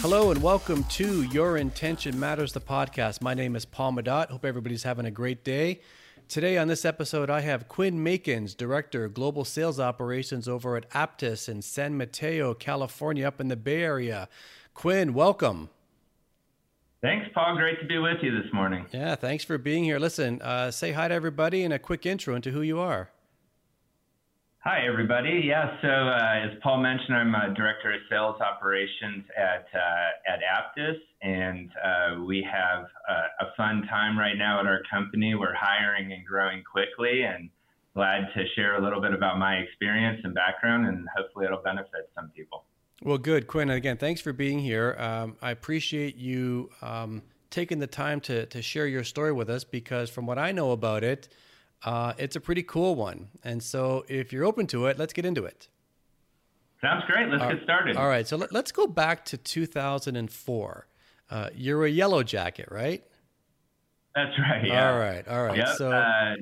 Hello and welcome to Your Intention Matters, the podcast. My name is Paul Madot. Hope everybody's having a great day. Today on this episode, I have Quinn Makins, Director of Global Sales Operations over at Apttus in San Mateo, California, up in the Bay Area. Quinn, welcome. Thanks, Paul. Great to be with you this morning. Yeah, thanks for being here. Listen, uh, say hi to everybody and a quick intro into who you are. Hi, everybody. Yeah, so uh, as Paul mentioned, I'm a director of sales operations at uh, at Apttus, and uh, we have a fun time right now at our company. We're hiring and growing quickly, and glad to share a little bit about my experience and background, and hopefully it'll benefit some people. Well, good, Quinn. Again, thanks for being here. Um, I appreciate you um, taking the time to to share your story with us because, from what I know about it uh, it's a pretty cool one. And so if you're open to it, let's get into it. Sounds great. Let's get started. All right. So let, us go back to 2004. Uh, you're a yellow jacket, right? That's right. Yeah. All right. All right. Yep. So uh,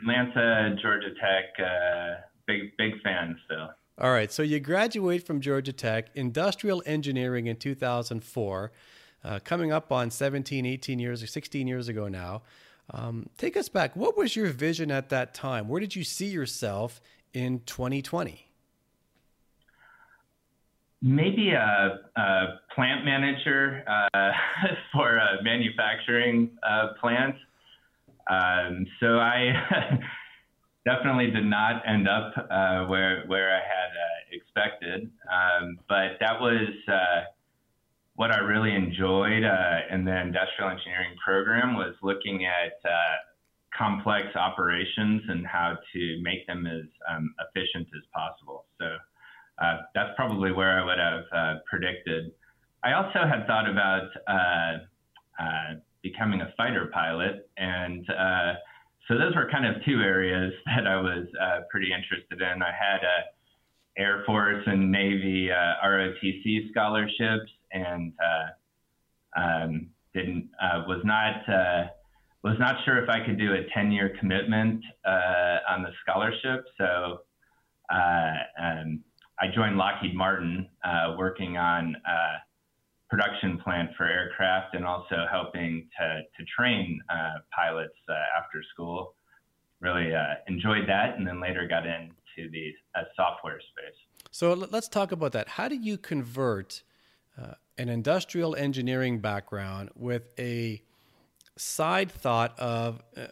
Atlanta, Georgia Tech, uh, big, big fan still. All right. So you graduate from Georgia Tech, industrial engineering in 2004, uh, coming up on 17, 18 years or 16 years ago now. Um, take us back. What was your vision at that time? Where did you see yourself in 2020? Maybe a, a plant manager uh, for a manufacturing uh, plant. Um, so I definitely did not end up uh, where where I had uh, expected, um, but that was uh, what I really enjoyed uh, in the industrial engineering program was looking at uh, complex operations and how to make them as um, efficient as possible. So uh, that's probably where I would have uh, predicted. I also had thought about uh, uh, becoming a fighter pilot, and so those were kind of two areas that I was pretty interested in. I had a Air Force and Navy ROTC scholarships and uh, um, didn't uh, was not uh, was not sure if I could do a 10 year commitment uh, on the scholarship. So uh, um, I joined Lockheed Martin, uh, working on production plant for aircraft and also helping to to train pilots after school. Really enjoyed that, and then later got into the software space. So let's talk about that. How do you convert an industrial engineering background with a side thought of uh,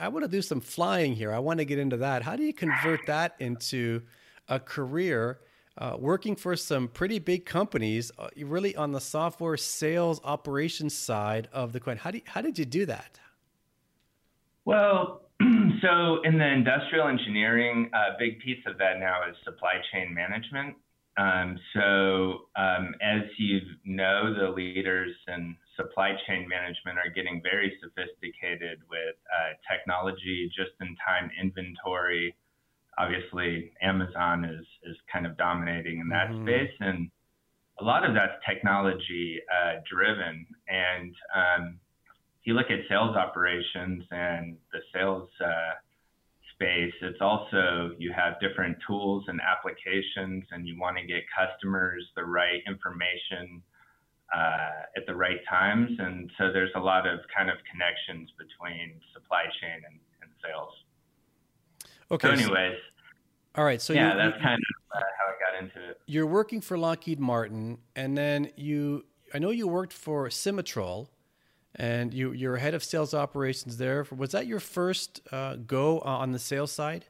I want to do some flying here. I want to get into that. How do you convert that into a career uh, working for some pretty big companies, uh, really on the software sales operations side of the coin? How, do you, how did you do that? Well, so in the industrial engineering, a big piece of that now is supply chain management. Um, so, um, as you know, the leaders in supply chain management are getting very sophisticated with uh, technology, just in time inventory. Obviously, Amazon is, is kind of dominating in that mm-hmm. space. And a lot of that's technology uh, driven. And um, if you look at sales operations and the sales uh, space, it's also you have different tools and applications, and you want to get customers the right information uh, at the right times. And so there's a lot of kind of connections between supply chain and, and sales. Okay. So, anyways. So, all right. So yeah, that's kind of uh, how I got into it. You're working for Lockheed Martin, and then you. I know you worked for Simtrol and you you're head of sales operations there. Was that your first uh, go on the sales side?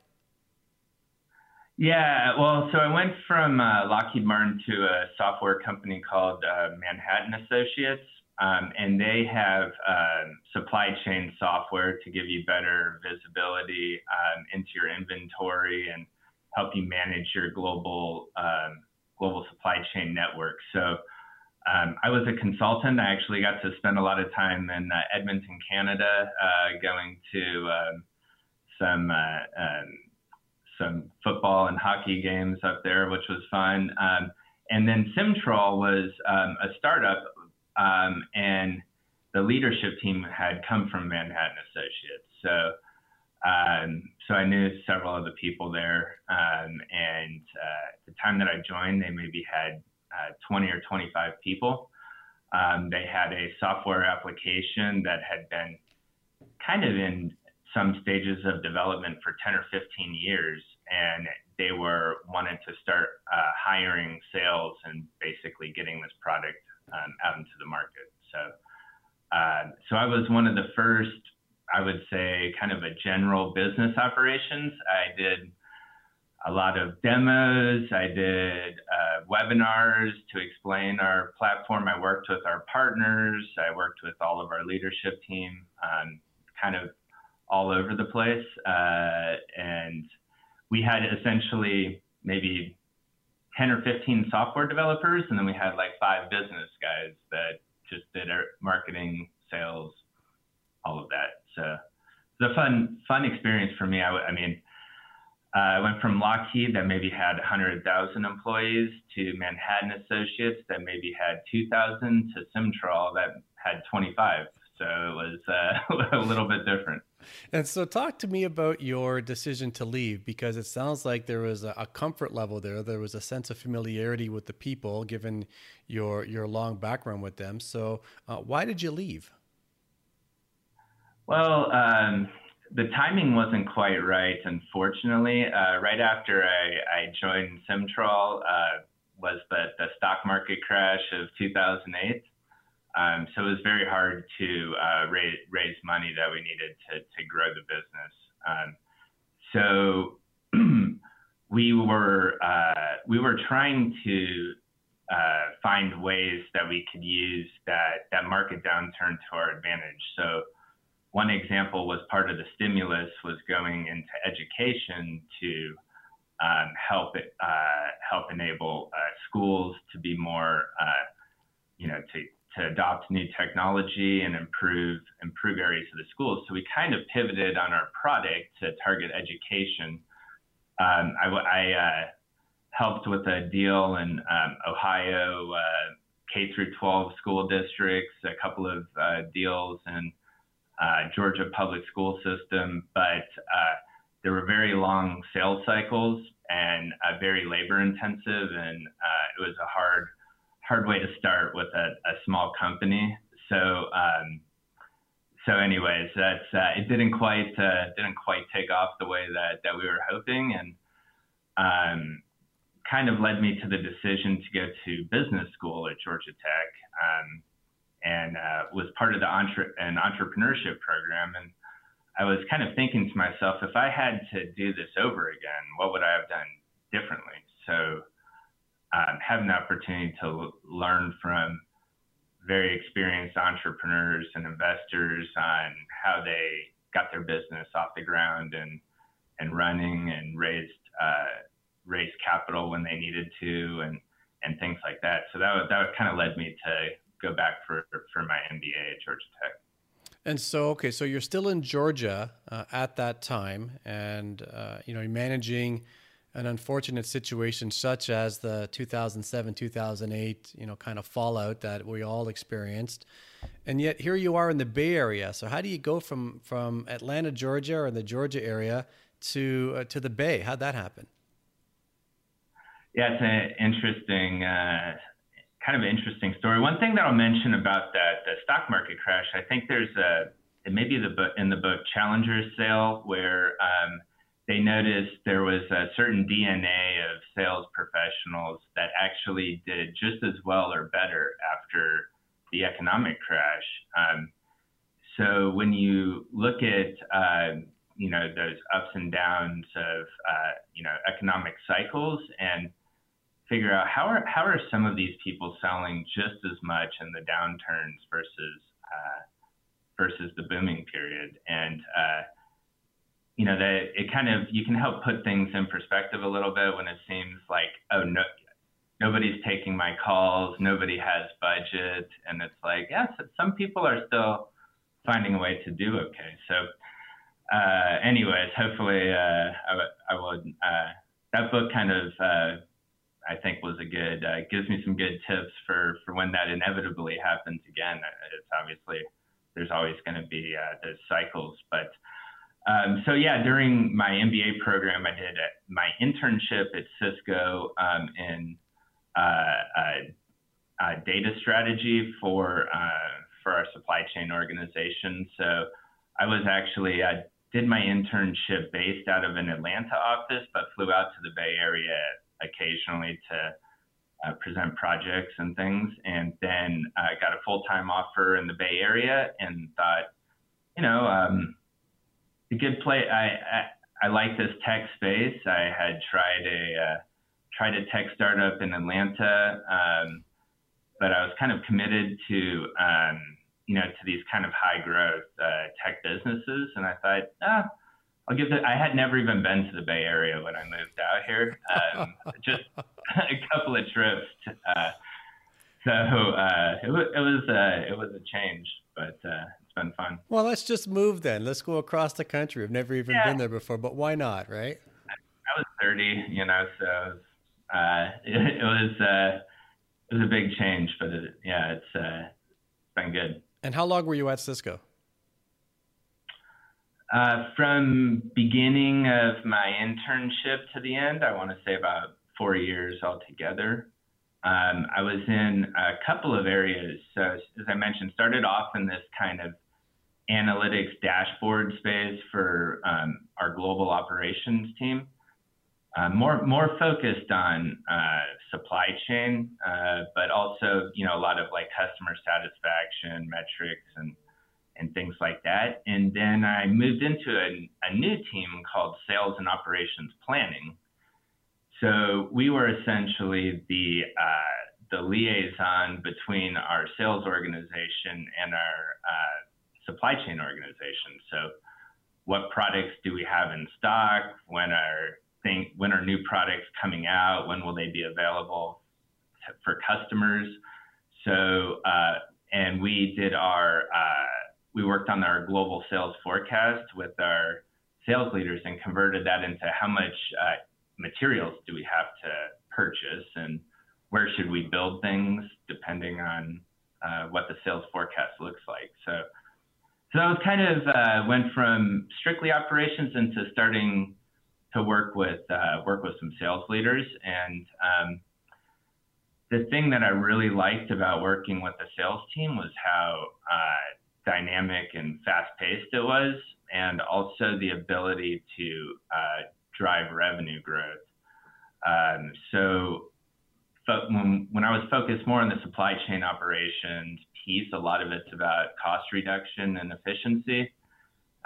Yeah, well, so I went from uh, Lockheed Martin to a software company called uh, Manhattan Associates, um, and they have um, supply chain software to give you better visibility um, into your inventory and help you manage your global um, global supply chain network. So um, I was a consultant. I actually got to spend a lot of time in uh, Edmonton, Canada, uh, going to um, some uh, um, some football and hockey games up there, which was fun. Um, and then Simtrol was um, a startup, um, and the leadership team had come from Manhattan Associates. So, so I knew several of the people there. And uh, at the time that I joined, they maybe had uh, 20 or 25 people. Um, they had a software application that had been kind of in some stages of development for 10 or 15 years, and they were wanted to start uh, hiring sales and basically getting this product um, out into the market. So, uh, so I was one of the first, I would say, kind of a general business operations. I did a lot of demos. I did uh, webinars to explain our platform. I worked with our partners. I worked with all of our leadership team, um, kind of all over the place. Uh, and we had essentially maybe 10 or 15 software developers, and then we had like five business guys that just did our marketing, sales, all of that. So it's a fun, fun experience for me. I, I mean, uh, I went from Lockheed that maybe had 100,000 employees to Manhattan Associates that maybe had 2,000 to Simtrol that had 25. So it was uh, a little bit different. And so, talk to me about your decision to leave because it sounds like there was a, a, comfort level there. There was a sense of familiarity with the people, given your your long background with them. So, uh, why did you leave? Well, um, the timing wasn't quite right, unfortunately. Uh, right after I, I joined Simtrol uh, was the, the stock market crash of 2008. Um, so it was very hard to uh, raise, raise money that we needed to, to grow the business. Um, so we were uh, we were trying to uh, find ways that we could use that that market downturn to our advantage. So one example was part of the stimulus was going into education to um, help it, uh, help enable uh, schools to be more uh, you know to to adopt new technology and improve improve areas of the schools. So we kind of pivoted on our product to target education. Um, I, I uh, helped with a deal in um, Ohio uh, K through 12 school districts, a couple of uh, deals in uh, Georgia public school system, but uh, there were very long sales cycles and uh, very labor intensive, and it was a hard hard way to start with a, a small company. So, um, so anyways, that's uh, it didn't quite uh, didn't quite take off the way that that we were hoping, and um, kind of led me to the decision to go to business school at Georgia Tech, um, and uh, was part of the entre- an entrepreneurship program. And I was kind of thinking to myself, if I had to do this over again, what would I have done differently? So um, having the opportunity to learn from very experienced entrepreneurs and investors on how they got their business off the ground and and running and raised uh, raised capital when they needed to and and things like that. So that that kind of led me to go back for for my MBA at Georgia Tech. And so, okay, so you're still in Georgia uh, at that time, and uh, you know, you're managing an unfortunate situation such as the 2007 2008 you know kind of fallout that we all experienced. And yet here you are in the bay area. So how do you go from from atlanta georgia or the georgia area to uh, to the bay? How'd that happen? Yeah it's an interesting uh, kind of interesting story one thing that i'll mention about that the stock market crash i think there's a it may be the book in the book challenger's sale where um, they noticed there was a certain DNA of sales professionals that actually did just as well or better after the economic crash. Um, so when you look at uh, you know those ups and downs of uh, you know economic cycles and figure out how are how are some of these people selling just as much in the downturns versus uh, versus the booming period? And uh, you know that it kind of you can help put things in perspective a little bit when it seems like oh no nobody's taking my calls nobody has budget and it's like yes some people are still finding a way to do okay. So uh, anyways hopefully uh, I, I will uh, that book kind of uh, I think was a good uh, gives me some good tips for for when that inevitably happens again. It's obviously there's always going to be uh, those cycles, but um, so yeah, during my MBA program, I did my internship at Cisco um, in uh, data strategy for uh, for our supply chain organization. So I was actually I did my internship based out of an Atlanta office, but flew out to the Bay Area occasionally to uh, present projects and things, and then I got a full time offer in the Bay Area, and thought, you know. Um, a good play. I, I, I like this tech space. I had tried a uh, tried a tech startup in Atlanta, um, but I was kind of committed to um, you know to these kind of high growth uh, tech businesses, and I thought, ah, I'll give it. I had never even been to the Bay Area when I moved out here, um, just a couple of trips. Uh, so uh, it, was, it was uh, it was a change, but uh, it's been fun. Well, let's just move then. Let's go across the country. I've never even yeah. been there before, but why not, right? I was 30, you know, so uh, it, it, was uh, it was a big change, but it, yeah, it's uh, been good. And how long were you at Cisco? Uh, from beginning of my internship to the end, I want to say about four years altogether. Um, I was in a couple of areas. So, as I mentioned, started off in this kind of analytics dashboard space for um, our global operations team. Uh, more more focused on uh, supply chain, uh, but also you know a lot of like customer satisfaction metrics and and things like that. And then I moved into a, a new team called Sales and Operations Planning. So we were essentially the uh, the liaison between our sales organization and our uh, supply chain organization. So, what products do we have in stock? When are think when are new products coming out? When will they be available for customers? So, uh, and we did our uh, we worked on our global sales forecast with our sales leaders and converted that into how much uh, materials do we have to purchase and where should we build things depending on uh, what the sales forecast looks like. So so that was kind of uh, went from strictly operations into starting to work with uh, work with some sales leaders. And um, the thing that I really liked about working with the sales team was how uh, dynamic and fast paced it was, and also the ability to uh, drive revenue growth. Um, so when, when I was focused more on the supply chain operations piece, a lot of it's about cost reduction and efficiency.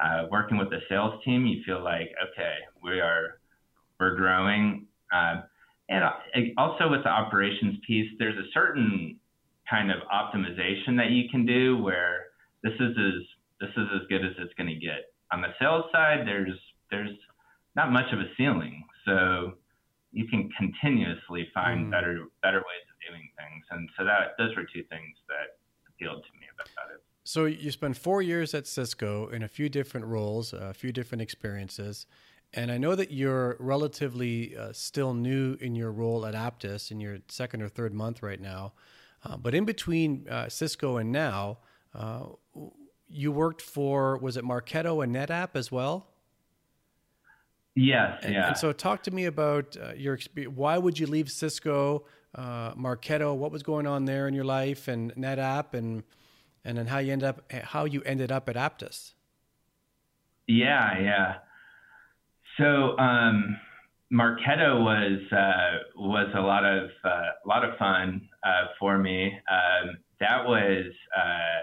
Uh, working with the sales team, you feel like, okay, we are, we're growing. Uh, and also with the operations piece, there's a certain kind of optimization that you can do where this is as, this is as good as it's going to get. On the sales side, there's, there's not much of a ceiling. So you can continuously find mm. better better ways of doing things. And so that those were two things that appealed to me about it. So you spent four years at Cisco in a few different roles, a few different experiences. And I know that you're relatively uh, still new in your role at Apttus in your second or third month right now. Uh, but in between uh, Cisco and now, uh, you worked for, was it Marketo and NetApp as well? Yes, and, yeah. And so, talk to me about uh, your experience. Why would you leave Cisco, uh, Marketo? What was going on there in your life, and NetApp, and and then how you end up how you ended up at Apttus? Yeah, yeah. So um, Marketo was uh, was a lot of uh, a lot of fun uh, for me. Um, that was uh,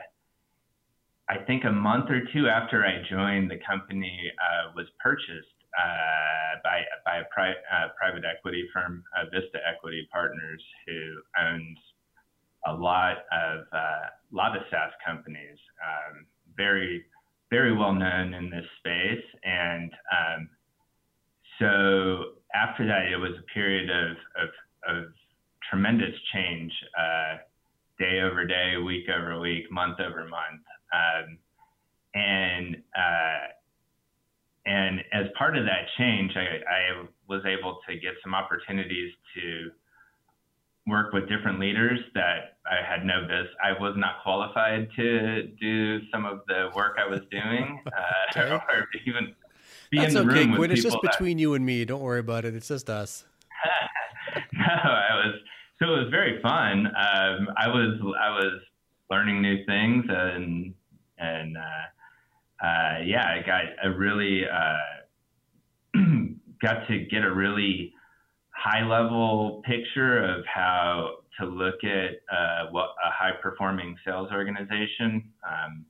I think a month or two after I joined, the company uh, was purchased uh, by by a pri- uh, private equity firm, uh, Vista Equity Partners, who owns a lot of uh, lot of SaaS companies, um, very very well known in this space, and um, so after that, it was a period of of, of tremendous change, uh, day over day, week over week, month over month, um, and uh, and as part of that change, I, I was able to get some opportunities to work with different leaders that I had no business. I was not qualified to do some of the work I was doing, uh, okay. or even be That's in the okay, room Quinn. With it's just that... between you and me. Don't worry about it. It's just us. no, I was. So it was very fun. Um, I was I was learning new things and and uh, uh, yeah, I got a really uh, got to get a really high level picture of how to look at uh, what a high performing sales organization, um,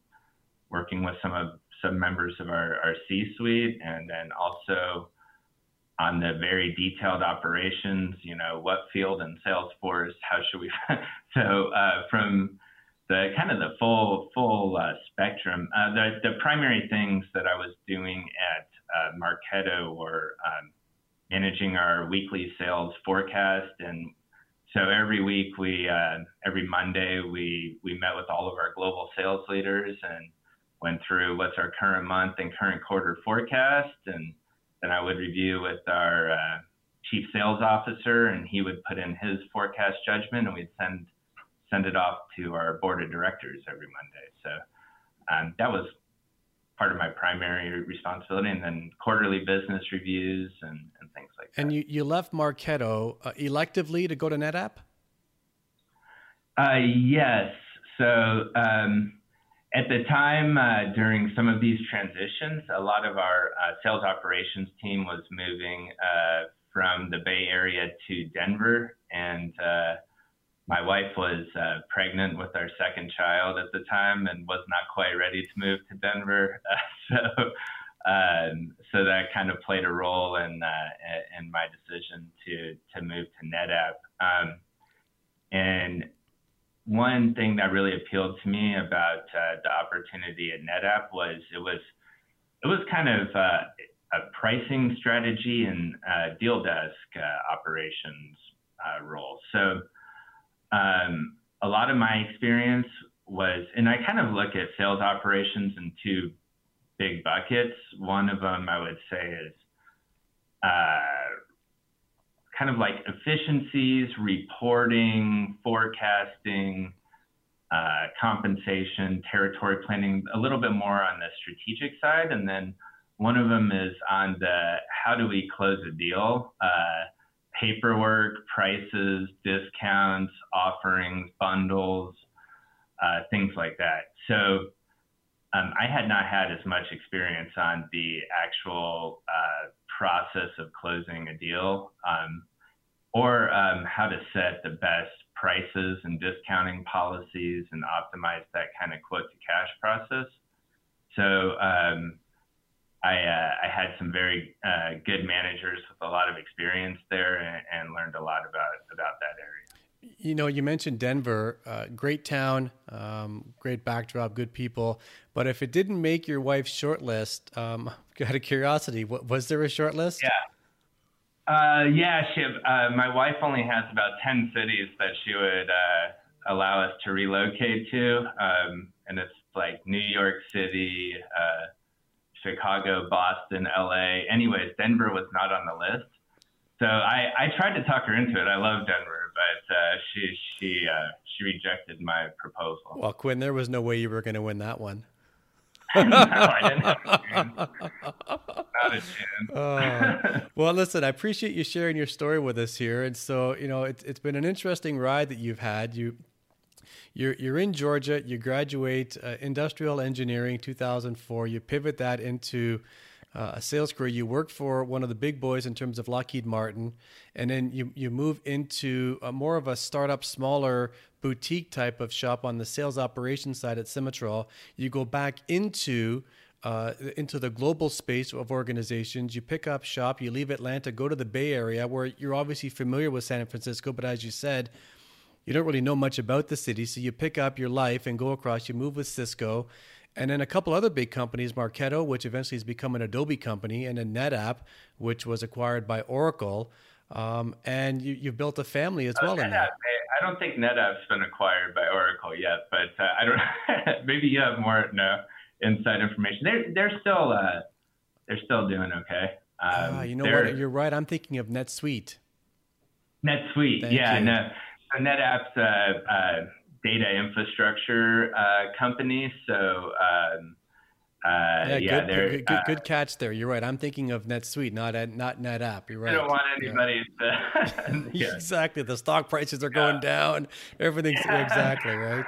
working with some of some members of our, our C suite, and then also on the very detailed operations, you know, what field and Salesforce, how should we? so uh, from the kind of the full full uh, spectrum, uh, the the primary things that I was doing at uh, Marketo were um, managing our weekly sales forecast. And so every week we uh, every monday we we met with all of our global sales leaders and went through what's our current month and current quarter forecast. And then i would review with our uh, chief sales officer and he would put in his forecast judgment and we'd send send it off to our board of directors every monday so um, that was part of my primary responsibility, and then quarterly business reviews and, and things like that. And you, you left Marketo uh, electively to go to NetApp? Uh, yes. So um, at the time, uh, during some of these transitions, a lot of our uh, sales operations team was moving uh, from the Bay Area to Denver, and uh, my wife was uh, pregnant with our second child at the time and was not quite ready to move to Denver. Uh, so, um, so that kind of played a role in uh, in my decision to to move to NetApp. Um, and one thing that really appealed to me about uh, the opportunity at NetApp was it was it was kind of uh, a pricing strategy and uh, deal desk operations role. So um, a lot of my experience was, and I kind of look at sales operations in two big buckets. One of them I would say is uh, kind of like efficiencies, reporting, forecasting, uh, compensation, territory planning, a little bit more on the strategic side. And then one of them is on the how do we close a deal? Uh, paperwork, prices, discounts, offerings, bundles, uh, things like that. So um, I had not had as much experience on the actual uh, process of closing a deal um, or um, how to set the best prices and discounting policies and optimize that kind of quote to cash process. So um, I, uh, I had some very uh, good managers with a lot of experience there and, and, learned a lot about about that area. You know, you mentioned Denver, uh, great town, um, great backdrop, good people. But if it didn't make your wife's short list, um, out of curiosity, what, was there a short list? Yeah. Uh, yeah, she, uh, my wife only has about 10 cities that she would uh, allow us to relocate to. Um, and it's like New York City, Chicago, Boston, LA. Anyways, Denver was not on the list. So I, I tried to talk her into it. I love Denver, but uh, she she uh, she rejected my proposal. Well, Quinn, there was no way you were going to win that one. no, I didn't have a chance. Not a chance. uh, well, listen, I appreciate you sharing your story with us here. And so, you know, it, it's been an interesting ride that you've had. You you're you're in Georgia. You graduate uh, industrial engineering 2004. You pivot that into uh, a sales career. You work for one of the big boys in terms of Lockheed Martin, and then you you move into a more of a startup, smaller boutique type of shop on the sales operations side at Simtrol. You go back into uh, into the global space of organizations. You pick up shop, you leave Atlanta, go to the Bay Area, where you're obviously familiar with San Francisco, but as you said, you don't really know much about the city, so you pick up your life and go across. You move with Cisco, and then a couple other big companies, Marketo, which eventually has become an Adobe company, and then NetApp, which was acquired by Oracle. Um, and you, have built a family as uh, well. NetApp, in that. I don't think NetApp's been acquired by Oracle yet, but uh, I don't. maybe you have more no inside information. They're they're still uh, they're still doing okay. Um, uh, you know what? You're right. I'm thinking of NetSuite. NetSuite, Thank yeah, you. no. So NetApp's a, a data infrastructure uh, company. So um, uh, yeah, yeah good, good, good, good, catch there. You're right. I'm thinking of NetSuite, not not NetApp. You're right. I don't want anybody yeah. to. yeah. Exactly. The stock prices are going down. Everything's exactly right.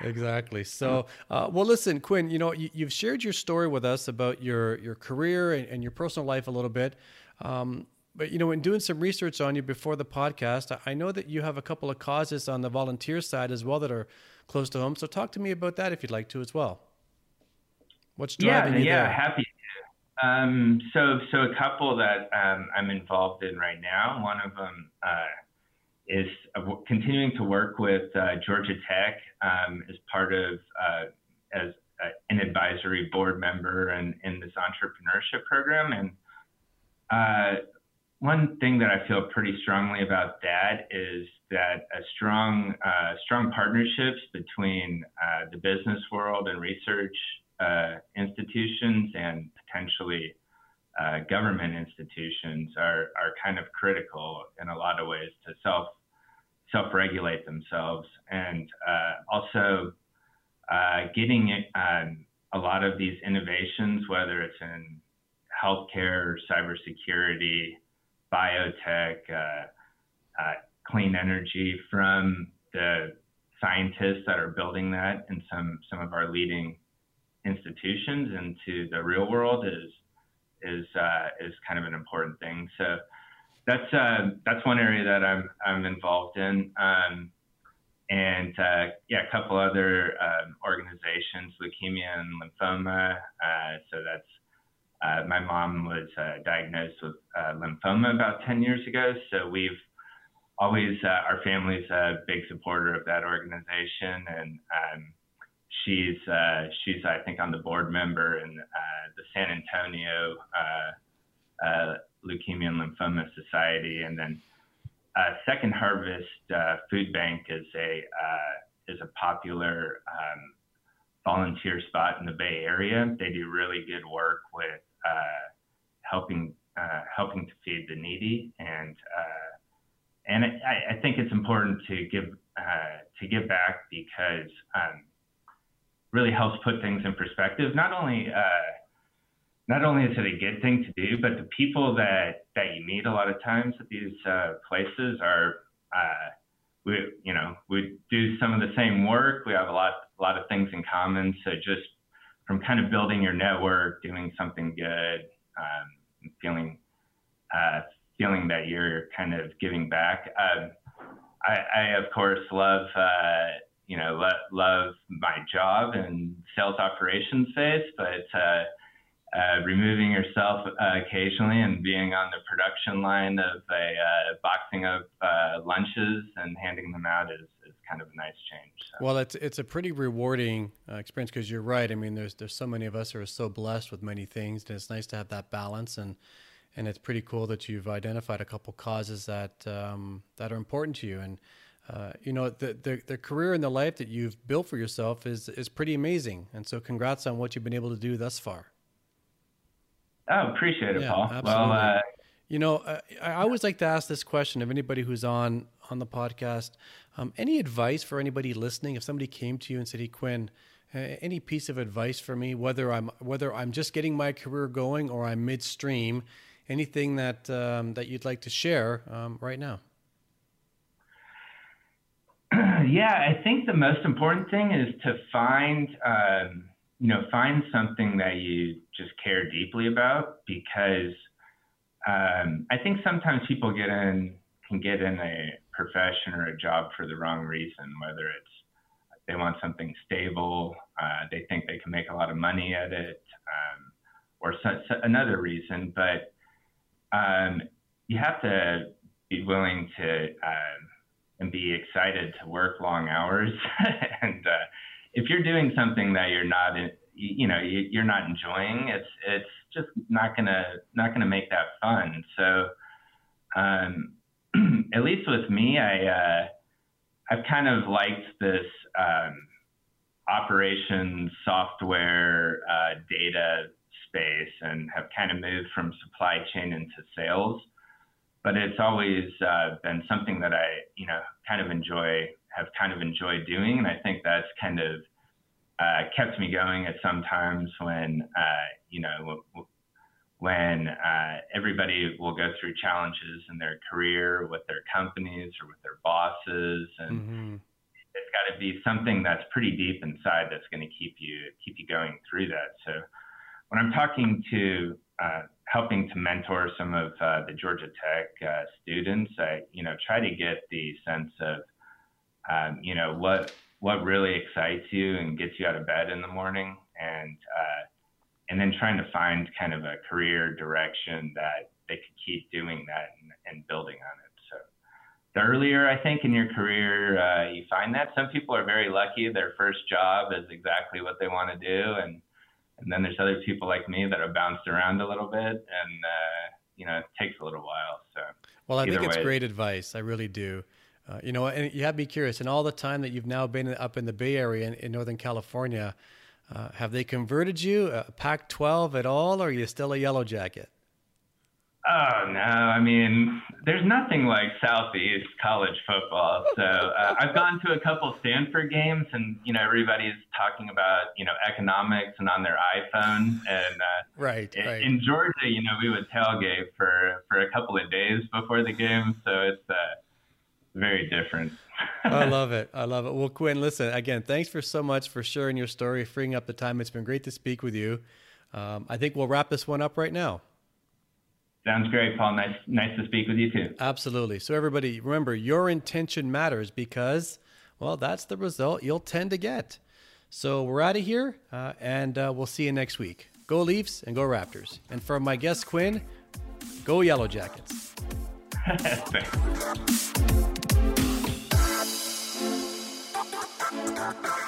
exactly. So, uh, well, listen, Quinn. You know, you, have shared your story with us about your your career and, and your personal life a little bit. Um, but you know, in doing some research on you before the podcast, I know that you have a couple of causes on the volunteer side as well that are close to home. So, talk to me about that if you'd like to as well. What's driving yeah, you yeah, there? happy to. Um, so, so a couple that um, I'm involved in right now. One of them uh, is uh, continuing to work with uh, Georgia Tech um, as part of uh, as uh, an advisory board member and in this entrepreneurship program. And uh, one thing that I feel pretty strongly about that is that a strong strong partnerships between the business world and research uh, institutions and potentially uh, government institutions are, are kind of critical in a lot of ways to self self regulate themselves. And uh, also uh, getting um, a lot of these innovations, whether it's in healthcare, cybersecurity, biotech, uh, uh, clean energy, from the scientists that are building that in some some of our leading institutions into the real world is is uh, is kind of an important thing. So that's uh, that's one area that I'm I'm involved in. Um, and uh, yeah, a couple other um, organizations, leukemia and lymphoma. Uh, so that's uh, my mom was uh, diagnosed with lymphoma about 10 years ago. So we've always our family's a big supporter of that organization, and um, she's uh, she's I think on the board member in uh, the San Antonio uh, uh Leukemia and Lymphoma Society, and then uh, Second Harvest uh, Food Bank is a is a popular um, volunteer spot in the Bay Area. They do really good work with helping helping to feed the needy, and and I, I, think it's important to give to give back because um, really helps put things in perspective. Not only uh, not only is it a good thing to do, but the people that that you meet a lot of times at these uh, places are uh, we you know we do some of the same work. We have a lot a lot of things in common. So just from kind of building your network, doing something good, um, feeling uh, feeling that you're kind of giving back. Um, I, I, of course love uh, you know, lo- love my job and sales operations phase, but uh, uh, removing yourself uh, occasionally and being on the production line of a uh, boxing of uh, lunches and handing them out is kind of a nice change. So. Well, it's it's a pretty rewarding uh, experience because you're right. I mean, there's there's so many of us who are so blessed with many things, and it's nice to have that balance and. And it's pretty cool that you've identified a couple causes that um, that are important to you. And uh, you know the, the, the career and the life that you've built for yourself is is pretty amazing and so congrats on what you've been able to do thus far oh appreciate it yeah, paul absolutely. well uh... you know uh, I, always like to ask this question of anybody who's on on the podcast. Um, any advice for anybody listening? If somebody came to you and said hey quinn any piece of advice for me whether i'm whether i'm just getting my career going or i'm midstream anything that um, that you'd like to share um, right now? Yeah, I think the most important thing is to find, um, you know, find something that you just care deeply about because um, I think sometimes people get in can get in a profession or a job for the wrong reason, whether it's they want something stable, uh, they think they can make a lot of money at it, um, or so, so another reason. But um, you have to be willing to um, and be excited to work long hours. and uh, if you're doing something that you're not, in, you know, you're not enjoying, it's it's just not gonna not gonna make that fun. So, um, at least with me, I uh, I've kind of liked this um, operations software uh, data space and have kind of moved from supply chain into sales. But it's always uh, been something that I, you know, kind of enjoy, have kind of enjoyed doing, and I think that's kind of uh, kept me going at some times when, uh, you know, when uh, everybody will go through challenges in their career with their companies or with their bosses, and mm-hmm. it's got to be something that's pretty deep inside that's going to keep you keep you going through that. So when I'm talking to uh, helping to mentor some of uh, the Georgia Tech uh, students, I you know try to get the sense of um, you know what what really excites you and gets you out of bed in the morning, and uh, and then trying to find kind of a career direction that they could keep doing that and, and building on it. So the earlier I think in your career uh, you find that, some people are very lucky their first job is exactly what they want to do, and and then there's other people like me that have bounced around a little bit, and uh, you know it takes a little while. So well, I think it's way, great advice. I really do. Uh, you know, and you have me curious. In all the time that you've now been up in the Bay Area in, in Northern California, uh, have they converted you uh, Pac-12 at all, or are you still a Yellow Jacket? Oh no! I mean, there's nothing like Southeast college football. So uh, I've gone to a couple Stanford games, and you know everybody's talking about you know economics and on their iPhone. And uh, right, in, right. in Georgia, you know, we would tailgate for for a couple of days before the game, so it's uh, very different. I love it. I love it. Well, Quinn, listen again. Thanks for so much for sharing your story, freeing up the time. It's been great to speak with you. Um, I think we'll wrap this one up right now. Sounds great, Paul. Nice, nice to speak with you too. Absolutely. So, everybody, remember your intention matters because, well, that's the result you'll tend to get. So, we're out of here, uh, and uh, we'll see you next week. Go Leafs and go Raptors. And for my guest, Quinn, go Yellow Jackets. Thanks.